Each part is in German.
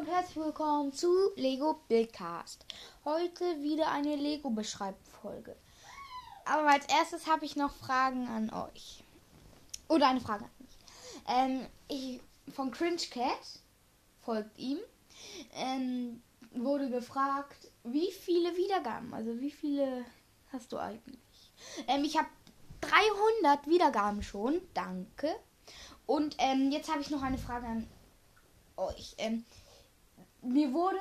und herzlich willkommen zu Lego Buildcast. Heute wieder eine Lego Beschreibfolge. Aber als erstes habe ich noch Fragen an euch. Oder eine Frage an mich. Ähm, ich, von Cringe Cat, folgt ihm, ähm, wurde gefragt, wie viele Wiedergaben, also wie viele hast du eigentlich? Ähm, ich habe 300 Wiedergaben schon, danke. Und ähm, jetzt habe ich noch eine Frage an euch. Ähm, mir wurde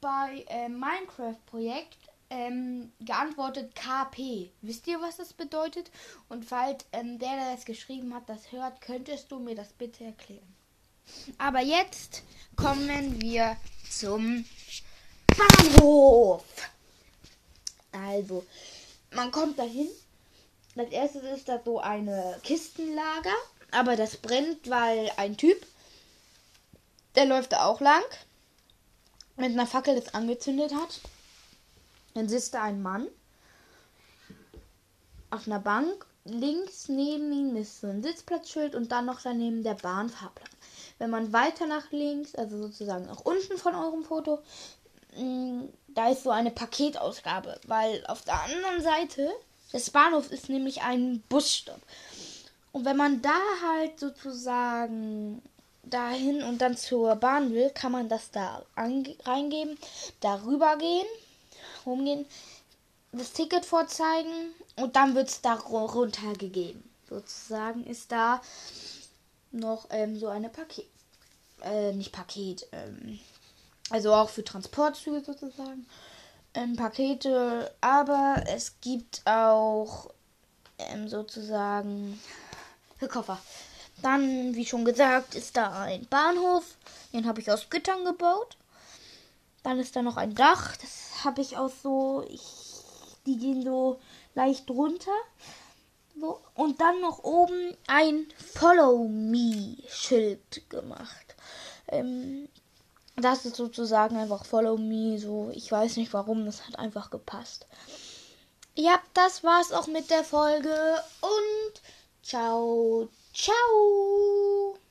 bei äh, Minecraft-Projekt ähm, geantwortet KP. Wisst ihr, was das bedeutet? Und falls ähm, der, der das geschrieben hat, das hört, könntest du mir das bitte erklären. Aber jetzt kommen wir zum Bahnhof. Also, man kommt dahin. Als erstes ist da so eine Kistenlager, aber das brennt, weil ein Typ der läuft da auch lang. Mit einer Fackel das angezündet hat. Dann sitzt da ein Mann. Auf einer Bank. Links neben ihm ist so ein Sitzplatzschild und dann noch daneben der Bahnfahrplan. Wenn man weiter nach links, also sozusagen nach unten von eurem Foto, mm, da ist so eine Paketausgabe, weil auf der anderen Seite des Bahnhofs ist nämlich ein Busstopp. Und wenn man da halt sozusagen dahin und dann zur Bahn will, kann man das da reingeben, darüber gehen, rumgehen, das Ticket vorzeigen und dann wird es da runtergegeben. Sozusagen ist da noch ähm, so eine Paket, äh, nicht Paket, ähm, also auch für Transportzüge sozusagen. Ähm, Pakete, aber es gibt auch ähm, sozusagen für Koffer. Dann, wie schon gesagt, ist da ein Bahnhof. Den habe ich aus Gittern gebaut. Dann ist da noch ein Dach. Das habe ich aus so. Ich, die gehen so leicht runter. So. Und dann noch oben ein Follow Me Schild gemacht. Ähm, das ist sozusagen einfach Follow Me. So, ich weiß nicht warum, das hat einfach gepasst. Ja, das war's auch mit der Folge und ciao, Ciao!